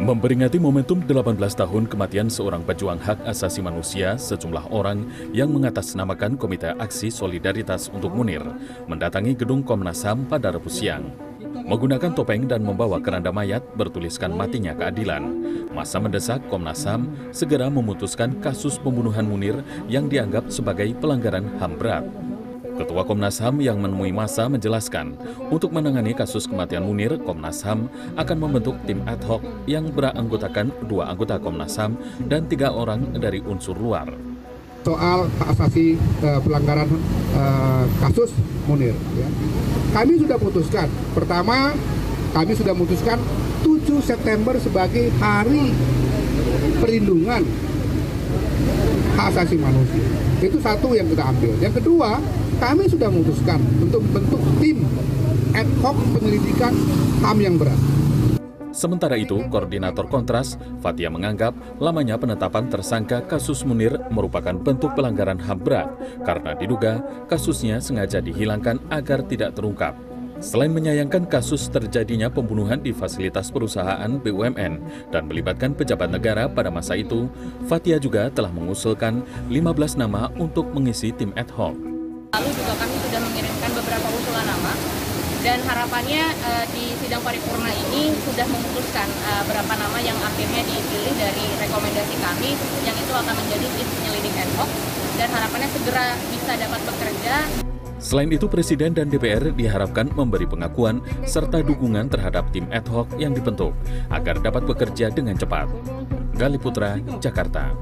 Memperingati momentum 18 tahun kematian seorang pejuang hak asasi manusia, sejumlah orang yang mengatasnamakan Komite Aksi Solidaritas untuk Munir mendatangi gedung Komnas HAM pada Rabu siang. Menggunakan topeng dan membawa keranda mayat bertuliskan matinya keadilan. Masa mendesak Komnas HAM segera memutuskan kasus pembunuhan Munir yang dianggap sebagai pelanggaran HAM berat. Ketua Komnas HAM yang menemui masa menjelaskan, untuk menangani kasus kematian Munir, Komnas HAM akan membentuk tim ad hoc yang beranggotakan dua anggota Komnas HAM dan tiga orang dari unsur luar. Soal hak asasi uh, pelanggaran uh, kasus Munir, ya. kami sudah putuskan. Pertama, kami sudah memutuskan 7 September sebagai hari perlindungan hak asasi manusia. Itu satu yang kita ambil. Yang kedua, kami sudah memutuskan untuk membentuk tim ad hoc penyelidikan HAM yang berat. Sementara itu, Koordinator Kontras, Fatia menganggap lamanya penetapan tersangka kasus Munir merupakan bentuk pelanggaran HAM berat karena diduga kasusnya sengaja dihilangkan agar tidak terungkap. Selain menyayangkan kasus terjadinya pembunuhan di fasilitas perusahaan BUMN dan melibatkan pejabat negara pada masa itu, Fatia juga telah mengusulkan 15 nama untuk mengisi tim ad hoc. Lalu juga kami sudah mengirimkan beberapa usulan nama dan harapannya uh, di sidang paripurna ini sudah memutuskan uh, berapa nama yang akhirnya dipilih dari rekomendasi kami yang itu akan menjadi tim penyelidik ad hoc dan harapannya segera bisa dapat bekerja. Selain itu, Presiden dan DPR diharapkan memberi pengakuan serta dukungan terhadap tim ad hoc yang dibentuk agar dapat bekerja dengan cepat. Gali Putra, Jakarta.